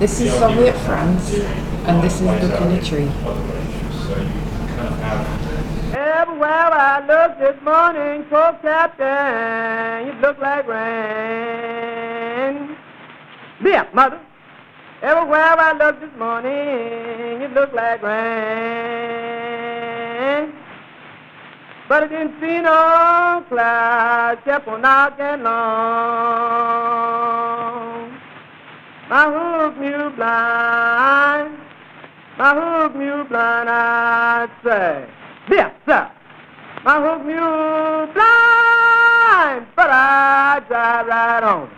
This is Zoviet France, and this is Duck in a Tree. Everywhere I look this morning, poor Captain, you look like rain. Yeah, mother. Eh, Everywhere I look this morning, you look like rain. But I didn't see no clouds, kept on knocking long. My hook mule blind, my hook mule blind, I say. Yes, sir. My hook mule blind, but I drive right on.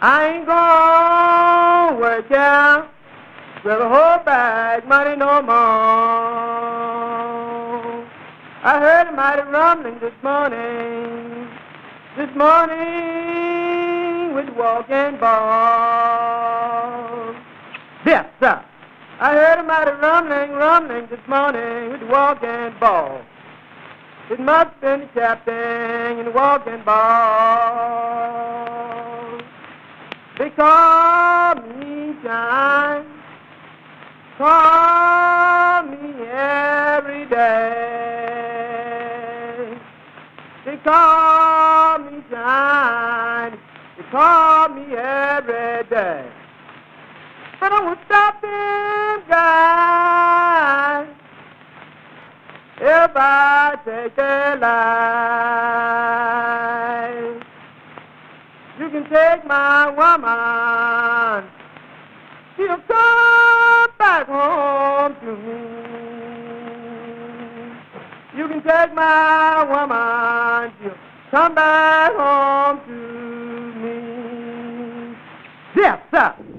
I ain't gonna work out with a whole bag money no more. I heard a mighty rumbling this morning, this morning with walking balls. Yes, sir. I heard a mighty rumbling, rumbling this morning with walking balls. It must have been the captain in walking balls. They call me John, call me every day. They call me John, call me every day. But I won't stop them guys if I take their life. You can take my woman, she'll come back home to me. You can take my woman, she'll come back home to me. Yes,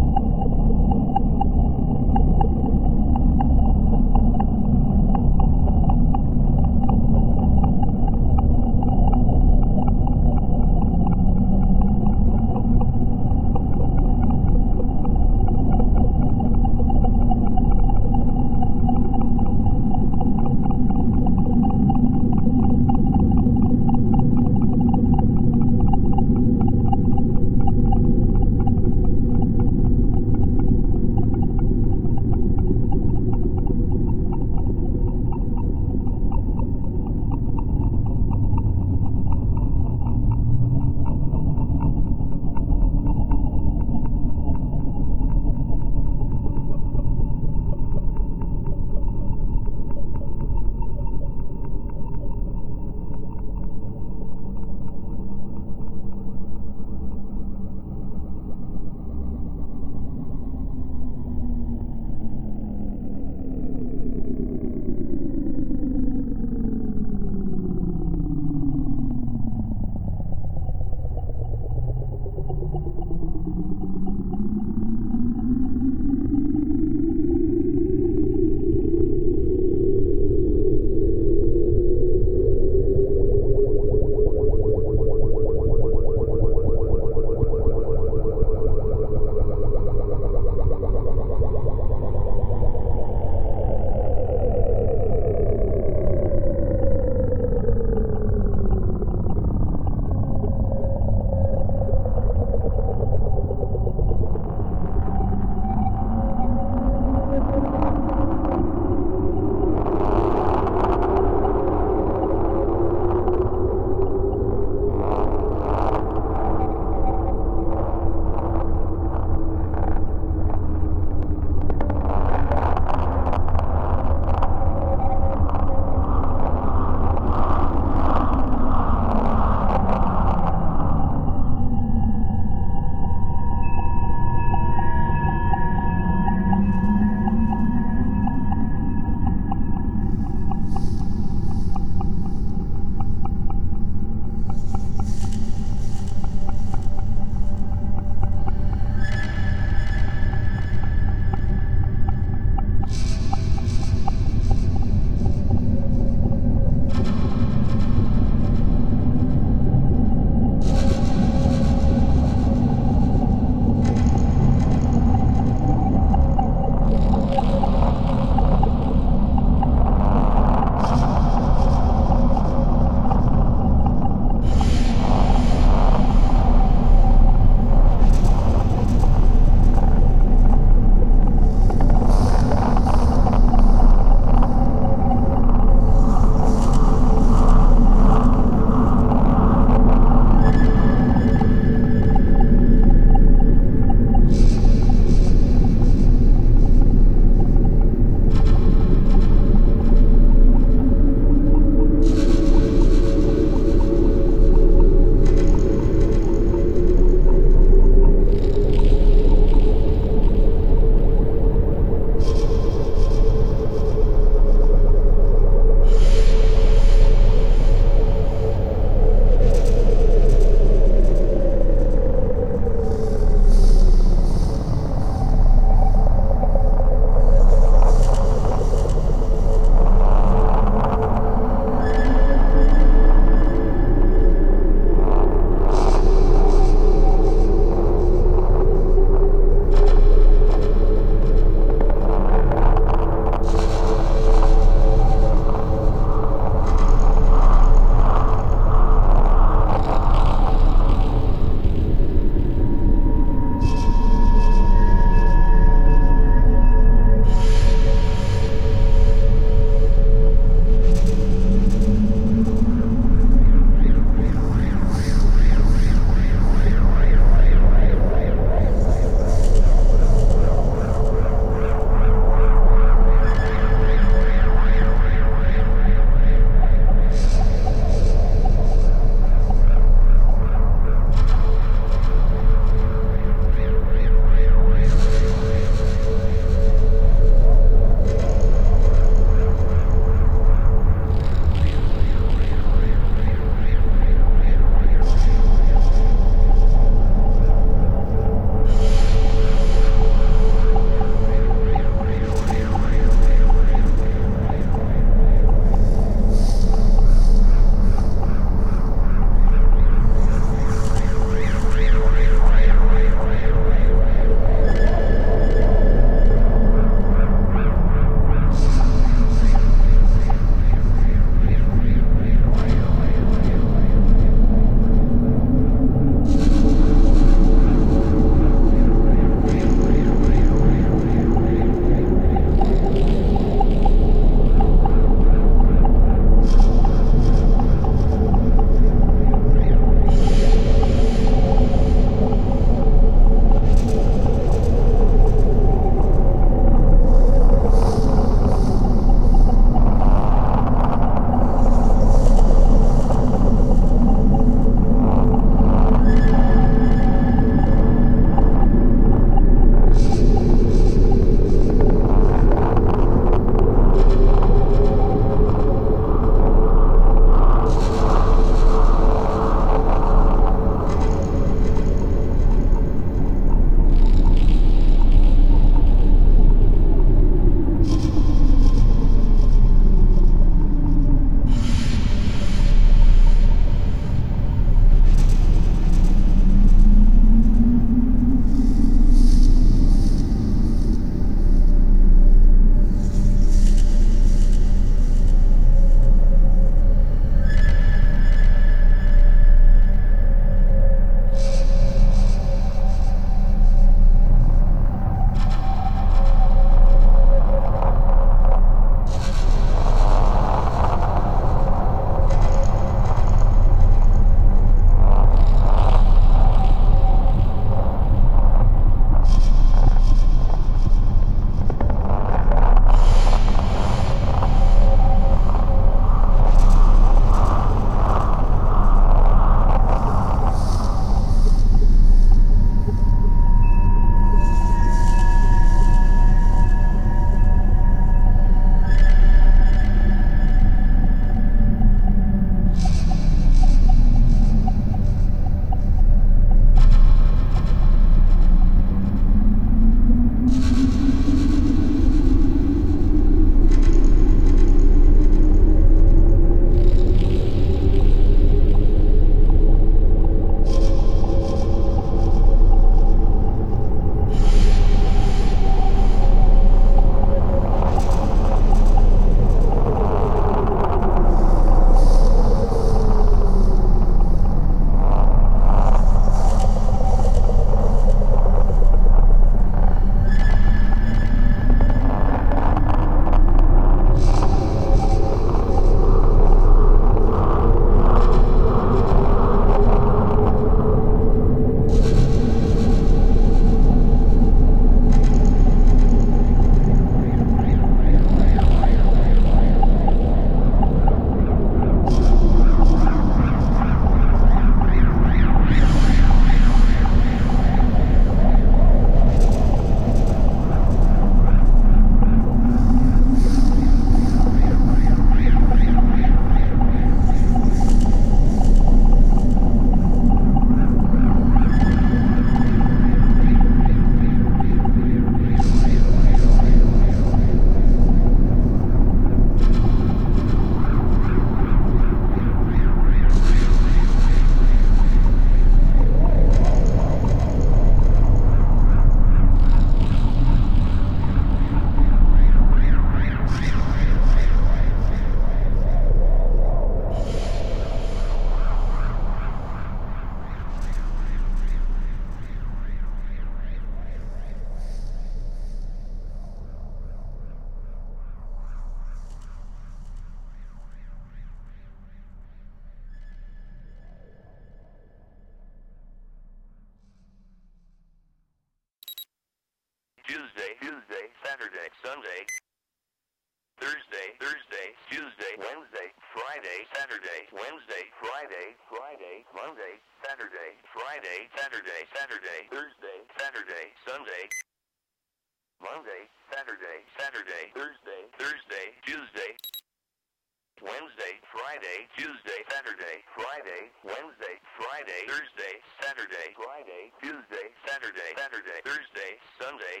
Friday, Tuesday, Saturday, Friday, Wednesday, Friday, Thursday, Saturday, Friday, Tuesday, Saturday, Saturday, Thursday, Sunday.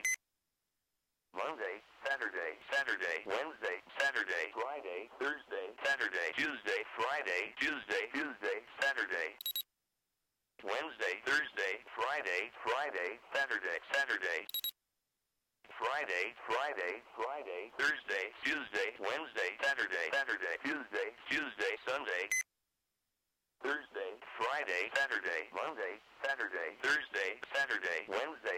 Monday, Saturday, Saturday, Wednesday, Saturday, Friday, Thursday, Saturday, Tuesday, Friday, Tuesday, Tuesday, Saturday. Wednesday, Thursday, Friday, Friday, Saturday, Saturday. Friday, Friday, Friday, Thursday, Tuesday, Wednesday, Saturday, Saturday, Tuesday, Sunday. Thursday, Friday, Saturday, Monday, Saturday, Thursday, Saturday, Wednesday,